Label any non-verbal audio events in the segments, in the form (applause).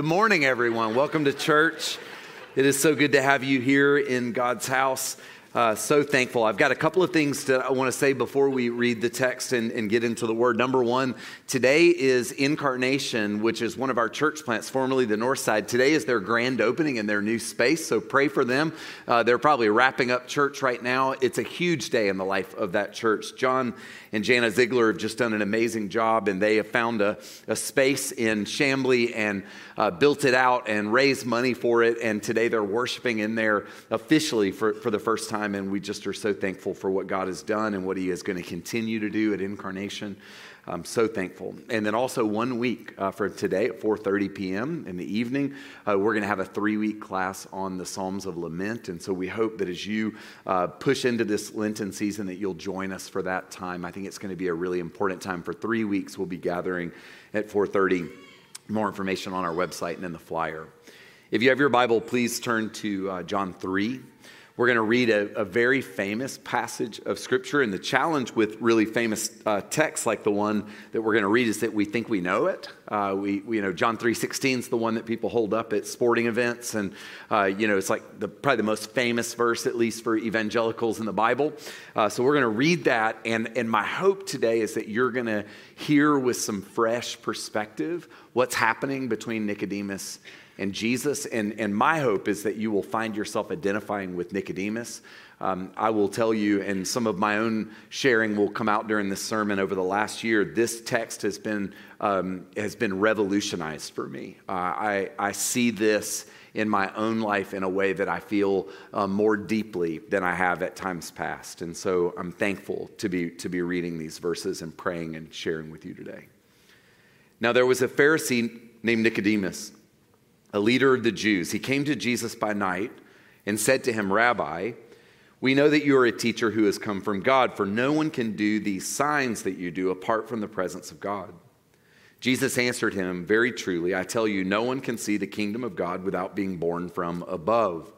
Good morning, everyone. Welcome to church. It is so good to have you here in God's house. Uh, so thankful. I've got a couple of things that I want to say before we read the text and, and, get into the word. Number one, today is Incarnation, which is one of our church plants, formerly the North Side. Today is their grand opening in their new space, so pray for them. Uh, they're probably wrapping up church right now. It's a huge day in the life of that church. John and Jana Ziegler have just done an amazing job, and they have found a, a space in Chamblee and uh, built it out and raised money for it. And today they're worshiping in there officially for, for the first time. And we just are so thankful for what God has done and what He is going to continue to do at Incarnation. I'm so thankful. And then also one week uh, for today at 4:30 p.m. in the evening, uh, we're going to have a three-week class on the Psalms of Lament. And so we hope that as you uh, push into this Lenten season, that you'll join us for that time. I think it's going to be a really important time. For three weeks, we'll be gathering at 4:30 more information on our website and in the flyer. If you have your Bible, please turn to uh, John 3. We're going to read a, a, very famous passage of Scripture. And the challenge with really famous uh, texts like the one that we're going to read is that we think we know it. Uh, we, we, you know, John 3.16 is the one that people hold up at sporting events. And, uh, you know, it's like the, probably the most famous verse, at least for evangelicals in the Bible. Uh, so we're going to read that. And, and my hope today is that you're going to hear with some fresh perspective what's happening between Nicodemus and Jesus. And, and my hope is that you will find yourself identifying with Nicodemus. Um, I will tell you, and some of my own sharing will come out during this sermon over the last year. This text has been, um, has been revolutionized for me. Uh, I, I see this in my own life in a way that I feel uh, more deeply than I have at times past. And so I'm thankful to be, to be reading these verses and praying and sharing with you today. Now, there was a Pharisee named Nicodemus a leader of the Jews. He came to Jesus by night and said to him, Rabbi, we know that you are a teacher who has come from God, for no one can do these signs that you do apart from the presence of God. Jesus answered him, Very truly, I tell you, no one can see the kingdom of God without being born from above.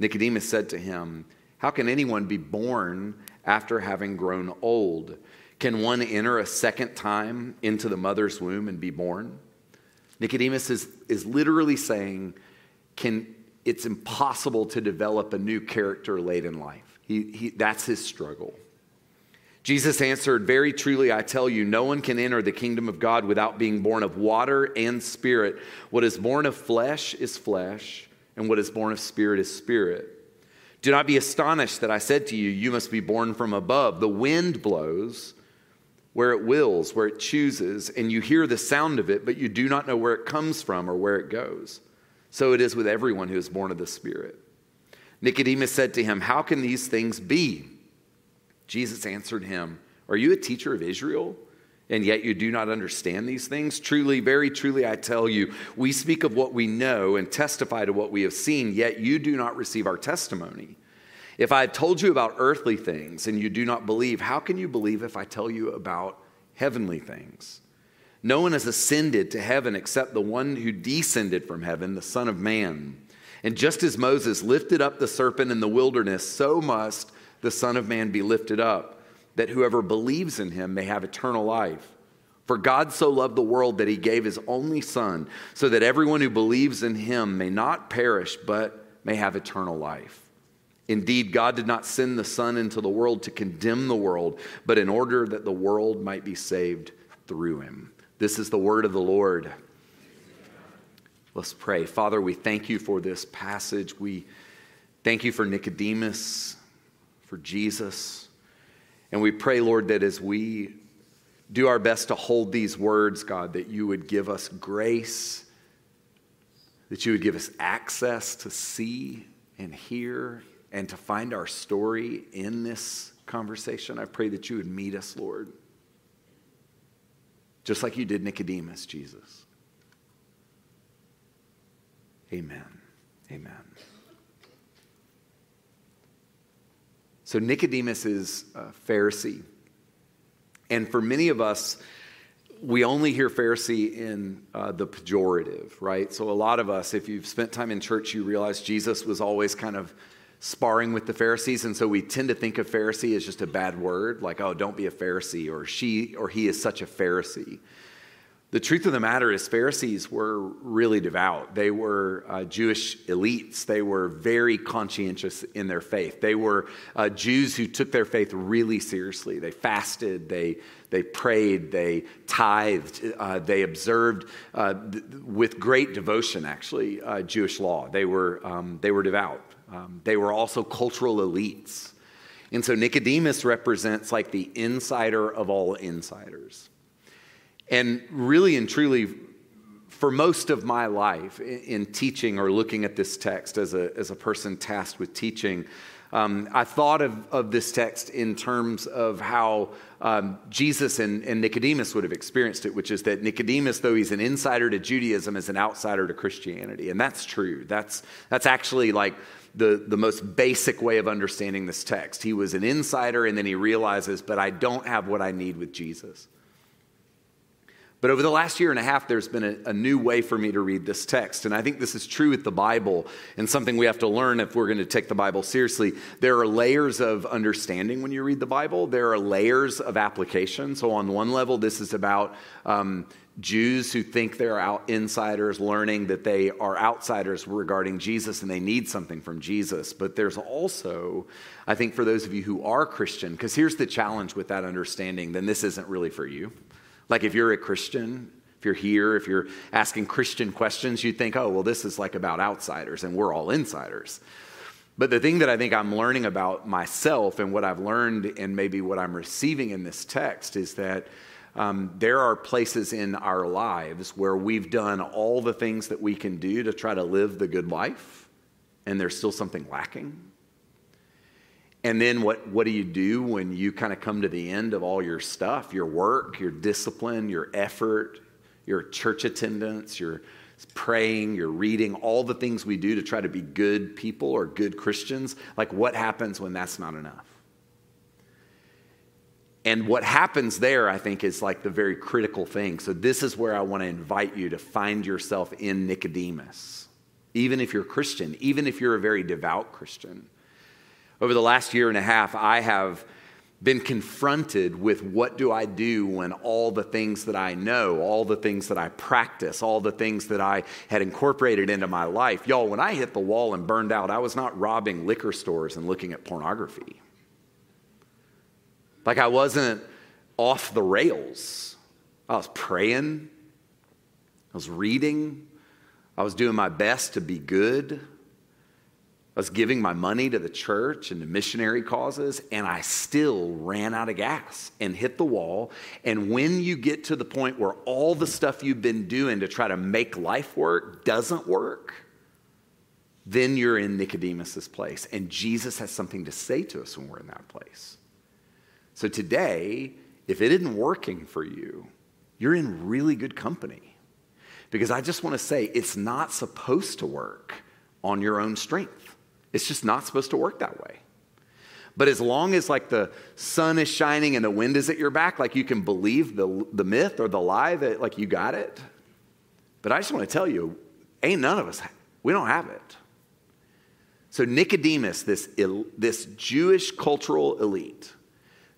Nicodemus said to him, How can anyone be born after having grown old? Can one enter a second time into the mother's womb and be born? Nicodemus is, is literally saying, can, it's impossible to develop a new character late in life. He, he, that's his struggle. Jesus answered, Very truly, I tell you, no one can enter the kingdom of God without being born of water and spirit. What is born of flesh is flesh, and what is born of spirit is spirit. Do not be astonished that I said to you, You must be born from above. The wind blows where it wills, where it chooses, and you hear the sound of it, but you do not know where it comes from or where it goes. So it is with everyone who is born of the Spirit. Nicodemus said to him, How can these things be? Jesus answered him, Are you a teacher of Israel? And yet you do not understand these things? Truly, very truly, I tell you, we speak of what we know and testify to what we have seen, yet you do not receive our testimony. If I have told you about earthly things and you do not believe, how can you believe if I tell you about heavenly things? No one has ascended to heaven except the one who descended from heaven, the Son of Man. And just as Moses lifted up the serpent in the wilderness, so must the Son of Man be lifted up, that whoever believes in him may have eternal life. For God so loved the world that he gave his only Son, so that everyone who believes in him may not perish, but may have eternal life. Indeed, God did not send the Son into the world to condemn the world, but in order that the world might be saved through him. This is the word of the Lord. Let's pray. Father, we thank you for this passage. We thank you for Nicodemus, for Jesus. And we pray, Lord, that as we do our best to hold these words, God, that you would give us grace, that you would give us access to see and hear and to find our story in this conversation. I pray that you would meet us, Lord, just like you did Nicodemus, Jesus. Amen. Amen. So, Nicodemus is a Pharisee. And for many of us, we only hear Pharisee in uh, the pejorative, right? So, a lot of us, if you've spent time in church, you realize Jesus was always kind of sparring with the Pharisees. And so we tend to think of Pharisee as just a bad word, like, oh, don't be a Pharisee, or she or he is such a Pharisee. The truth of the matter is, Pharisees were really devout. They were uh, Jewish elites. They were very conscientious in their faith. They were uh, Jews who took their faith really seriously. They fasted, they, they prayed, they tithed, uh, they observed uh, th- with great devotion, actually, uh, Jewish law. They were, um, they were devout. Um, they were also cultural elites. And so Nicodemus represents like the insider of all insiders. And really and truly, for most of my life in teaching or looking at this text as a, as a person tasked with teaching, um, I thought of, of this text in terms of how um, Jesus and, and Nicodemus would have experienced it, which is that Nicodemus, though he's an insider to Judaism, is an outsider to Christianity. And that's true. That's, that's actually like the, the most basic way of understanding this text. He was an insider, and then he realizes, but I don't have what I need with Jesus. But over the last year and a half, there's been a, a, new way for me to read this text. And I think this is true with the Bible and something we have to learn if we're going to take the Bible seriously. There are layers of understanding when you read the Bible, there are layers of application. So, on one level, this is about um, Jews who think they're out insiders learning that they are outsiders regarding Jesus and they need something from Jesus. But there's also, I think, for those of you who are Christian, because here's the challenge with that understanding, then this isn't really for you. Like if you're a Christian, if you're here, if you're asking Christian questions, you'd think, oh, well, this is like about outsiders and we're all insiders. But the thing that I think I'm learning about myself and what I've learned and maybe what I'm receiving in this text is that um, there are places in our lives where we've done all the things that we can do to try to live the good life, and there's still something lacking. And then what, what do you do when you kind of come to the end of all your stuff, your work, your discipline, your effort, your church attendance, your praying, your reading, all the things we do to try to be good people or good Christians? Like, what happens when that's not enough? And what happens there, I think, is like the very critical thing. So, this is where I want to invite you to find yourself in Nicodemus, even if you're Christian, even if you're a very devout Christian over the last year and a half, I have been confronted with what do I do when all the things that I know, all the things that I practice, all the things that I had incorporated into my life. Y'all, when I hit the wall and burned out, I was not robbing liquor stores and looking at pornography. Like I wasn't off the rails. I was praying, I was reading, I was doing my best to be good. I was giving my money to the church and to missionary causes, and I still ran out of gas and hit the wall. And when you get to the point where all the stuff you've been doing to try to make life work doesn't work, then you're in Nicodemus's place. And Jesus has something to say to us when we're in that place. So today, if it isn't working for you, you're in really good company. Because I just want to say, it's not supposed to work on your own strength. It's just not supposed to work that way. But as long as like the sun is shining and the wind is at your back, like you can believe the, the myth or the lie that like you got it. But I just want to tell you, ain't none of us, we don't have it. So Nicodemus, this, this Jewish cultural elite,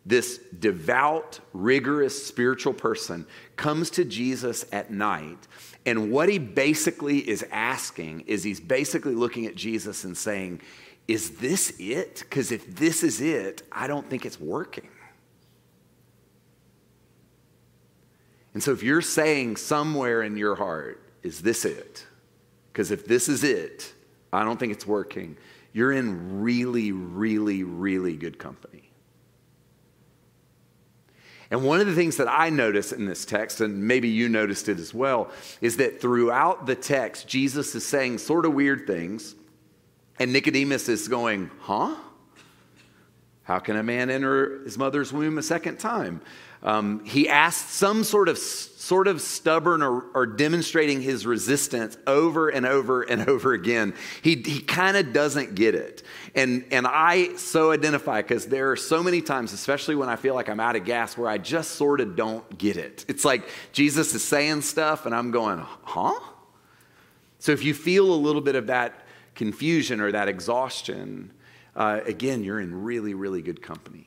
this devout, rigorous spiritual person comes to Jesus at night. And what he basically is asking is he's basically looking at Jesus and saying, Is this it? Because if this is it, I don't think it's working. And so if you're saying somewhere in your heart, Is this it? Because if this is it, I don't think it's working, you're in really, really, really good company. And one of the things that I notice in this text, and maybe you noticed it as well, is that throughout the text, Jesus is saying sort of weird things, and Nicodemus is going, Huh? How can a man enter his mother's womb a second time? Um, he asked some sort of sort of stubborn or, or demonstrating his resistance over and over and (laughs) over again. He, he kind of doesn't get it. And, and I so identify because there are so many times, especially when I feel like I'm out of gas, where I just sort of don't get it. It's like Jesus is saying stuff and I'm going, huh? So if you feel a little bit of that confusion or that exhaustion, uh, again, you're in really, really good company.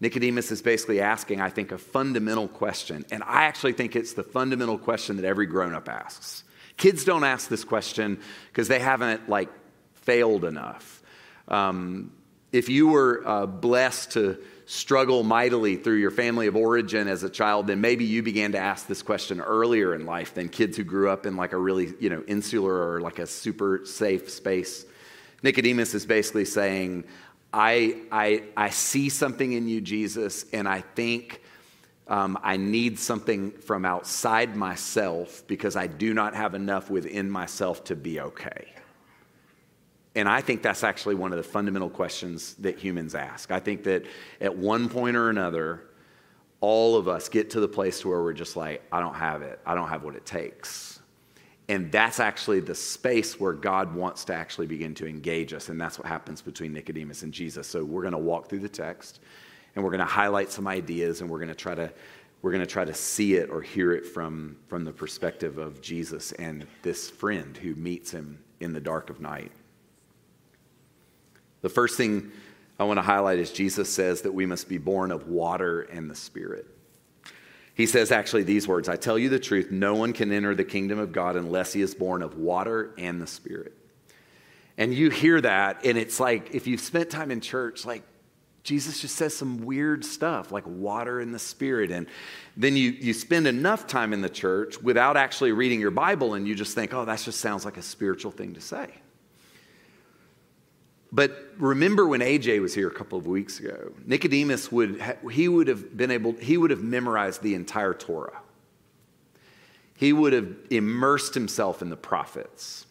Nicodemus is basically asking, I think, a fundamental question. And I actually think it's the fundamental question that every grown up asks. Kids don't ask this question because they haven't, like, failed enough. Um, if you were uh, blessed to struggle mightily through your family of origin as a child, then maybe you began to ask this question earlier in life than kids who grew up in like a really, you know, insular or like a super safe space. Nicodemus is basically saying, I, I, I see something in you, Jesus, and I think um, I need something from outside myself because I do not have enough within myself to be okay. And I think that's actually one of the fundamental questions that humans ask. I think that at one point or another, all of us get to the place where we're just like, I don't have it. I don't have what it takes. And that's actually the space where God wants to actually begin to engage us. And that's what happens between Nicodemus and Jesus. So we're going to walk through the text and we're going to highlight some ideas and we're going to try to we're going to try to see it or hear it from, from the perspective of Jesus and this friend who meets him in the dark of night. The first thing I want to highlight is Jesus says that we must be born of water and the Spirit. He says actually these words I tell you the truth, no one can enter the kingdom of God unless he is born of water and the Spirit. And you hear that, and it's like if you've spent time in church, like Jesus just says some weird stuff like water and the Spirit. And then you, you spend enough time in the church without actually reading your Bible, and you just think, oh, that just sounds like a spiritual thing to say. But remember when AJ was here a couple of weeks ago, Nicodemus would, he would have been able, he would have memorized the entire Torah. He would have immersed himself in the prophets.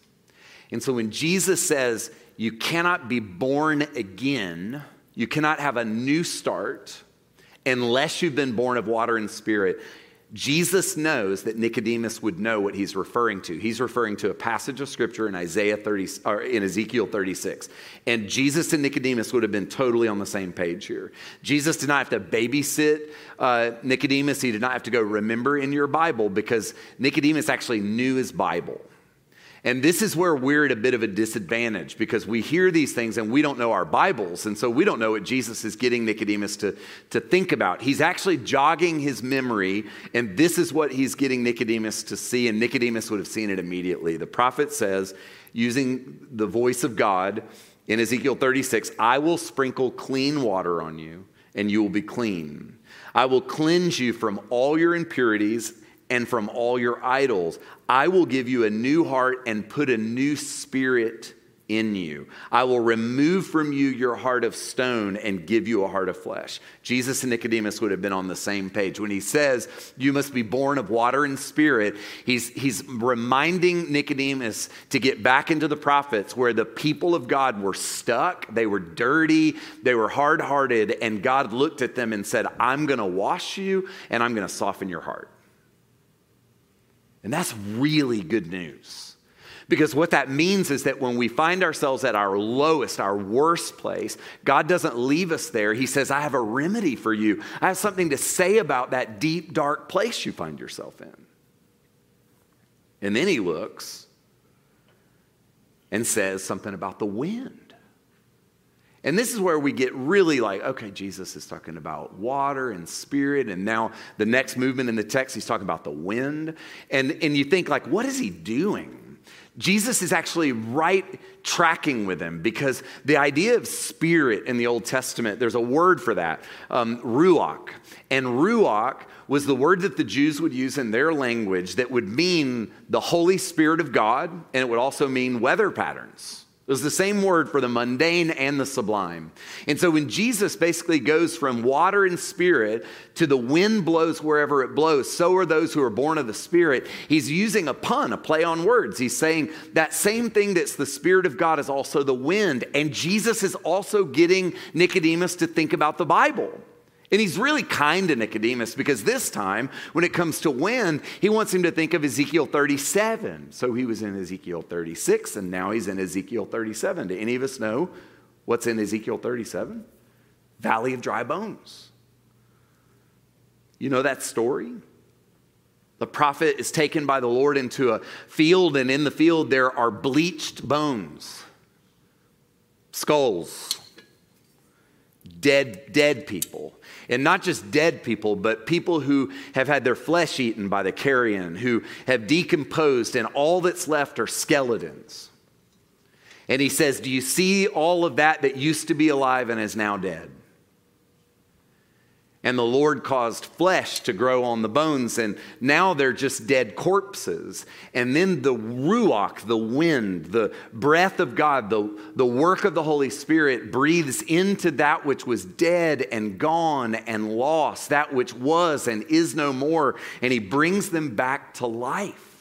And so when Jesus says, you cannot be born again, you cannot have a new start unless you've been born of water and spirit, Jesus knows that Nicodemus would know what he's referring to. He's referring to a passage of scripture in Isaiah 30 or in Ezekiel 36. And Jesus and Nicodemus would have been totally on the same page here. Jesus did not have to babysit uh, Nicodemus. He did not have to go remember in your Bible because Nicodemus actually knew his Bible. And this is where we're at a bit of a disadvantage because we hear these things and we don't know our Bibles. And so we don't know what Jesus is getting Nicodemus to, to think about. He's actually jogging his memory, and this is what he's getting Nicodemus to see. And Nicodemus would have seen it immediately. The prophet says, using the voice of God in Ezekiel 36, I will sprinkle clean water on you, and you will be clean. I will cleanse you from all your impurities and from all your idols. I will give you a new heart and put a new spirit in you. I will remove from you your heart of stone and give you a heart of flesh. Jesus and Nicodemus would have been on the same page. When he says, You must be born of water and spirit, he's, he's reminding Nicodemus to get back into the prophets where the people of God were stuck, they were dirty, they were hard hearted, and God looked at them and said, I'm going to wash you and I'm going to soften your heart. And that's really good news. Because what that means is that when we find ourselves at our lowest, our worst place, God doesn't leave us there. He says, I have a remedy for you. I have something to say about that deep, dark place you find yourself in. And then he looks and says something about the wind. And this is where we get really like, okay, Jesus is talking about water and spirit. And now the next movement in the text, he's talking about the wind. And, and you think, like, what is he doing? Jesus is actually right tracking with him because the idea of spirit in the Old Testament, there's a word for that, um, ruach. And ruach was the word that the Jews would use in their language that would mean the Holy Spirit of God, and it would also mean weather patterns. It was the same word for the mundane and the sublime. And so when Jesus basically goes from water and spirit to the wind blows wherever it blows, so are those who are born of the Spirit. He's using a pun, a play on words. He's saying that same thing that's the Spirit of God is also the wind. And Jesus is also getting Nicodemus to think about the Bible. And he's really kind to Nicodemus because this time, when it comes to wind, he wants him to think of Ezekiel 37. So he was in Ezekiel 36, and now he's in Ezekiel 37. Do any of us know what's in Ezekiel 37? Valley of dry bones. You know that story? The prophet is taken by the Lord into a field, and in the field there are bleached bones, skulls dead, dead people. And not just dead people, but people who have had their flesh eaten by the carrion, who have decomposed, and all that's left are skeletons. And he says, Do you see all of that that used to be alive and is now dead? And the Lord caused flesh to grow on the bones, and now they're just dead corpses. And then the Ruach, the wind, the breath of God, the, the work of the Holy Spirit breathes into that which was dead and gone and lost, that which was and is no more, and He brings them back to life.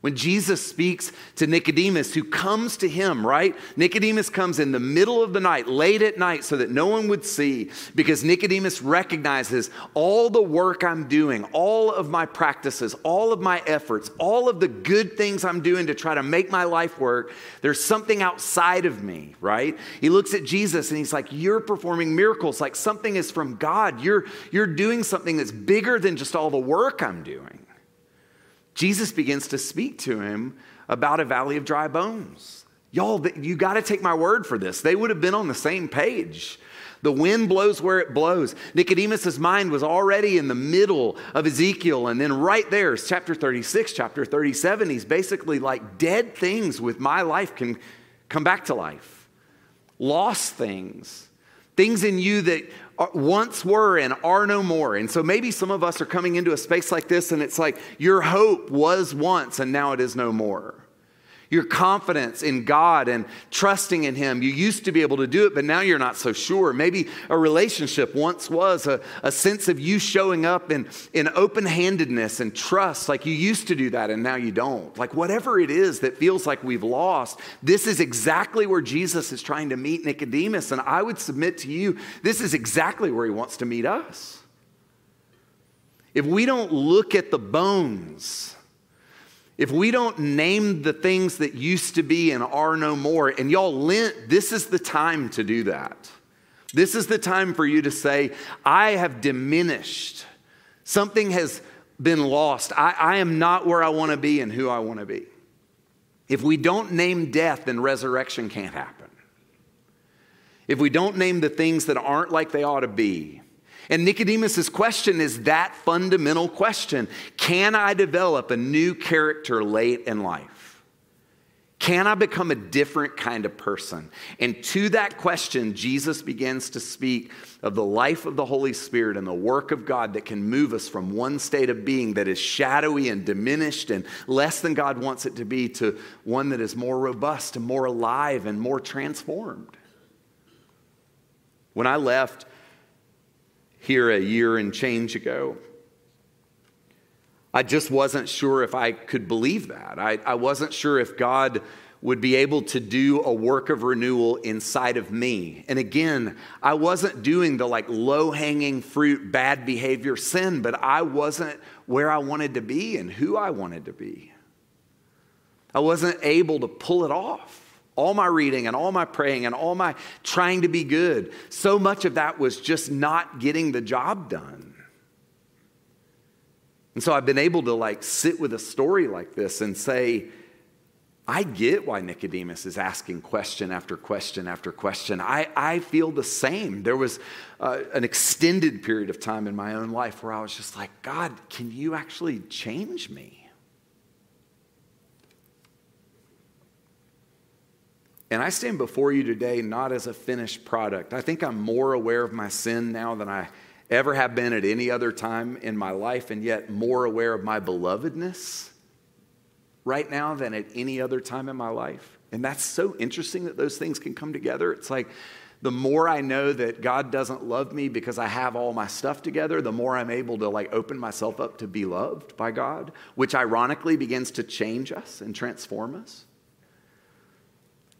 When Jesus speaks to Nicodemus, who comes to him, right? Nicodemus comes in the middle of the night, late at night, so that no one would see, because Nicodemus recognizes all the work I'm doing, all of my practices, all of my efforts, all of the good things I'm doing to try to make my life work. There's something outside of me, right? He looks at Jesus and he's like, You're performing miracles, like something is from God. You're, you're doing something that's bigger than just all the work I'm doing. Jesus begins to speak to him about a valley of dry bones. Y'all, you got to take my word for this. They would have been on the same page. The wind blows where it blows. Nicodemus's mind was already in the middle of Ezekiel, and then right there is chapter 36, chapter 37. He's basically like dead things with my life can come back to life. Lost things, things in you that Uh, once were and are no more. And so maybe some of us are coming into a space like this and it's like your hope was once and now it is no more your confidence in God and trusting in Him. You used to be able to do it, but now you're not so sure. Maybe a relationship once was a, a sense of you showing up in, in open handedness and trust, like you used to do that and now you don't. Like whatever it is that feels like we've lost, this is exactly where Jesus is trying to meet Nicodemus. And I would submit to you, this is exactly where He wants to meet us. If we don't look at the bones, if we don't name the things that used to be and are no more, and y'all, Lent, this is the time to do that. This is the time for you to say, I have diminished. Something has been lost. I, I am not where I want to be and who I want to be. If we don't name death, then resurrection can't happen. If we don't name the things that aren't like they ought to be, and Nicodemus' question is that fundamental question Can I develop a new character late in life? Can I become a different kind of person? And to that question, Jesus begins to speak of the life of the Holy Spirit and the work of God that can move us from one state of being that is shadowy and diminished and less than God wants it to be to one that is more robust and more alive and more transformed. When I left here a year and change ago. I just wasn't sure if I could believe that. I, I wasn't sure if God would be able to do a work of renewal inside of me. And again, I wasn't doing the like low hanging fruit, bad behavior sin, but I wasn't where I wanted to be and who I wanted to be. I wasn't able to pull it off all my reading and all my praying and all my trying to be good, so much of that was just not getting the job done. And so I've been able to like sit with a story like this and say, I get why Nicodemus is asking question after question after question. I, I feel the same. There was uh, an extended period of time in my own life where I was just like, God, can you actually change me? And I stand before you today not as a finished product. I think I'm more aware of my sin now than I ever have been at any other time in my life, and yet more aware of my belovedness right now than at any other time in my life. And that's so interesting that those things can come together. It's like the more I know that God doesn't love me because I have all my stuff together, the more I'm able to like open myself up to be loved by God, which ironically begins to change us and transform us.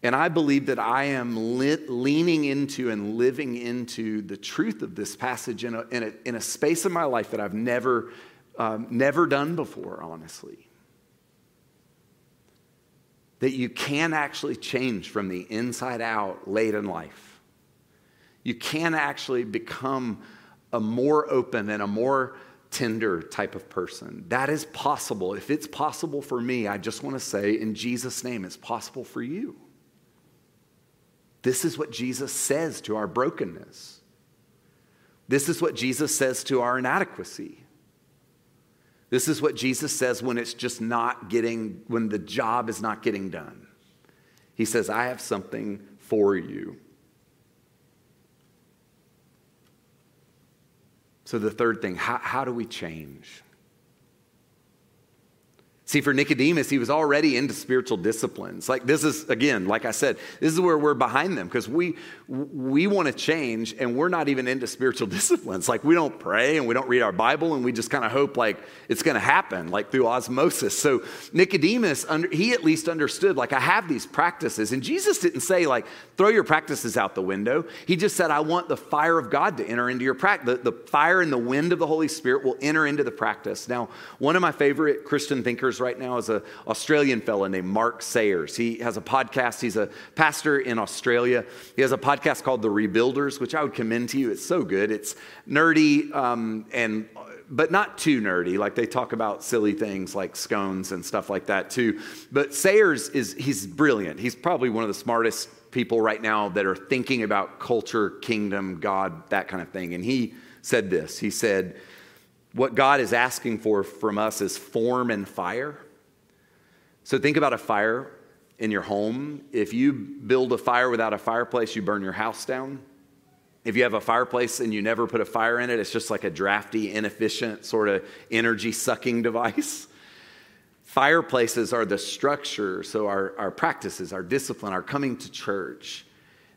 And I believe that I am leaning into and living into the truth of this passage in a, in a, in a space of my life that I've never, um, never done before, honestly. That you can actually change from the inside out late in life. You can actually become a more open and a more tender type of person. That is possible. If it's possible for me, I just want to say in Jesus' name, it's possible for you. This is what Jesus says to our brokenness. This is what Jesus says to our inadequacy. This is what Jesus says when it's just not getting, when the job is not getting done. He says, I have something for you. So, the third thing, how, how do we change? See, for Nicodemus, he was already into spiritual disciplines. Like this is again, like I said, this is where we're behind them because we we want to change and we're not even into spiritual (laughs) disciplines. Like we don't pray and we don't read our Bible and we just kind of hope like it's going to happen like through osmosis. So Nicodemus, he at least understood like I have these practices, and Jesus didn't say like throw your practices out the window. He just said I want the fire of God to enter into your practice. The, the fire and the wind of the Holy Spirit will enter into the practice. Now, one of my favorite Christian thinkers right now is an Australian fellow named Mark Sayers. He has a podcast. He's a pastor in Australia. He has a podcast called The Rebuilders, which I would commend to you. It's so good. It's nerdy um, and but not too nerdy. Like they talk about silly things like scones and stuff like that too. But Sayers is he's brilliant. He's probably one of the smartest people right now that are thinking about culture, kingdom, God, that kind of thing. And he said this. He said, "What God is asking for from us is form and fire." So think about a fire in your home. If you build a fire without a fireplace, you burn your house down. If you have a fireplace and you never put a fire in it, it's just like a drafty, inefficient, sort of energy sucking (laughs) device. Fireplaces are the structure, so our, our practices, our discipline, our coming to church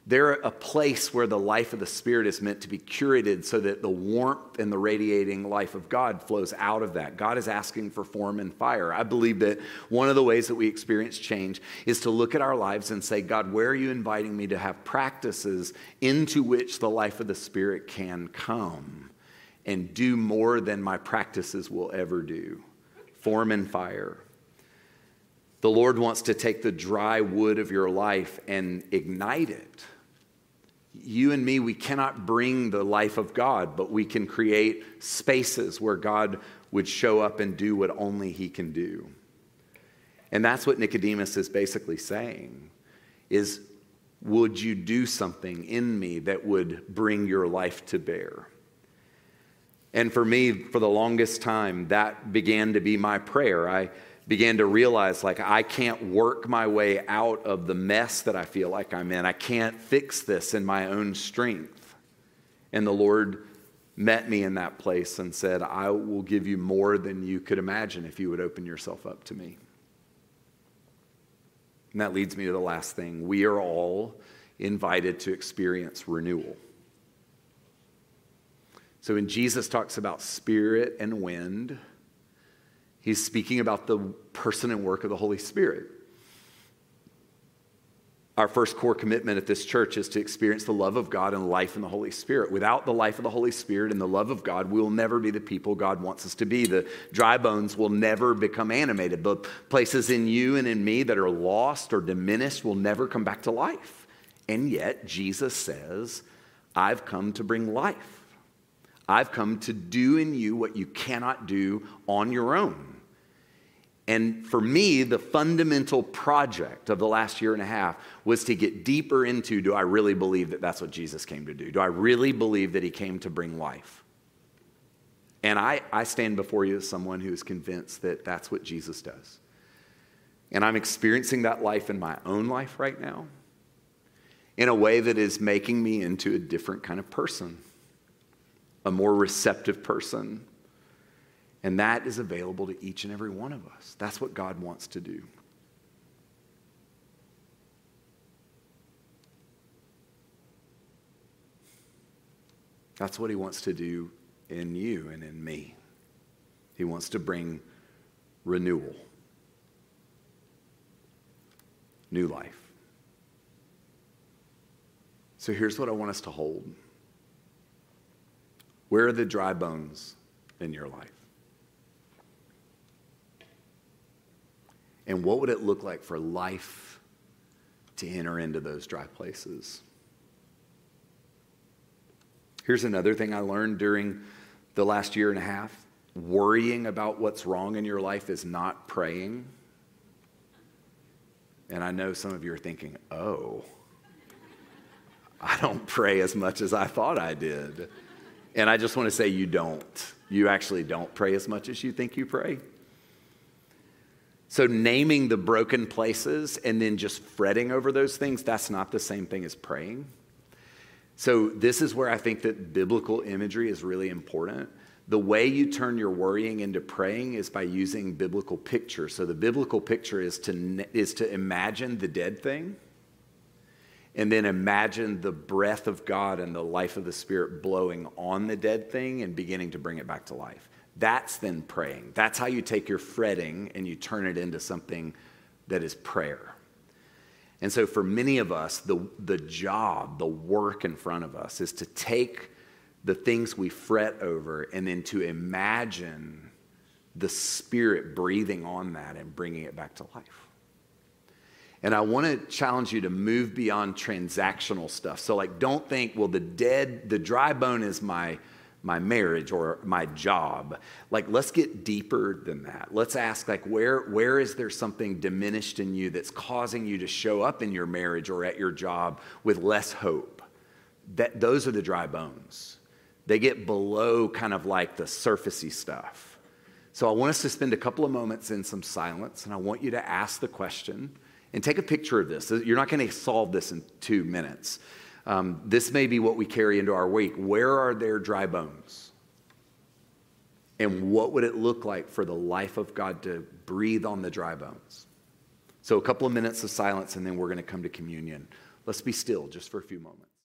they're a place where the life of the Spirit is meant to be curated so that the warmth and the radiating life of God flows out of that. God is asking for form and fire. I believe that one of the ways that we experience change is to look at our lives and say, God, where are you inviting me to have practices into which the life of the Spirit can come and do more than my practices will ever do? Form and fire. The Lord wants to take the dry wood of your life and ignite it you and me, we cannot bring the life of God, but we can create spaces where God would show up and do what only He can do. And that's what Nicodemus is basically saying is would you do something in me that would bring your life to bear? And for me, for the longest time, that began to be my prayer. I began to realize like I can't work my way out of the mess that I feel like I'm in. I can't fix this in my own strength. And the Lord met me in that place and said, I will give you more than you could imagine if you would open yourself up to me. And that leads me to the last thing. We are all invited to experience renewal. So when Jesus talks about spirit and wind, He's speaking about the person and work of the Holy Spirit. Our first core commitment at this church is to experience the love of God and life in the Holy Spirit. Without the life of the Holy Spirit and the love of God, we will never be the people God wants us to be. The dry bones will never become animated. The places in you and in me that are lost or diminished will never come back to life. And yet, Jesus says, I've come to bring life. I've come to do in you what you cannot do on your own. And for me, the fundamental project of the last year and a half was to get deeper into do I really believe that that's what Jesus came to do? Do I really believe that he came to bring life? And I, I stand before you as someone who is convinced that that's what Jesus does. And I'm experiencing that life in my own life right now in a way that is making me into a different kind of person, a more receptive person, and that is available to each and every one of us. That's what God wants to do. That's what He wants to do in you and in me. He wants to bring renewal, new life. So here's what I want us to hold Where are the dry bones in your life? And what would it look like for life to enter into those dry places? Here's another thing I learned during the last year and a half worrying about what's wrong in your life is not praying. And I know some of you are thinking, oh, I don't pray as much as I thought I did. And I just want to say, you don't. You actually don't pray as much as you think you pray. So, naming the broken places and then just fretting over those things, that's not the same thing as praying. So, this is where I think that biblical imagery is really important. The way you turn your worrying into praying is by using biblical picture. So, the biblical picture is to, is to imagine the dead thing and then imagine the breath of God and the life of the Spirit blowing on the dead thing and beginning to bring it back to life. That's then praying. That's how you take your fretting and you turn it into something that is prayer. And so, for many of us, the, the job, the work in front of us is to take the things we fret over and then to imagine the Spirit breathing on that and bringing it back to life. And I want to challenge you to move beyond transactional stuff. So, like, don't think, well, the dead, the dry bone is my my marriage or my job. Like let's get deeper than that. Let's ask like where where is there something diminished in you that's causing you to show up in your marriage or at your job with less hope? That those are the dry bones. They get below kind of like the surfacey stuff. So i want us to spend a couple of moments in some silence and i want you to ask the question and take a picture of this. You're not going to solve this in two minutes um, this may be what we carry into our week. Where are there dry bones? And what would it look like for the life of God to breathe on the dry bones? So, a couple of minutes of silence, and then we're going to come to communion. Let's be still just for a few moments.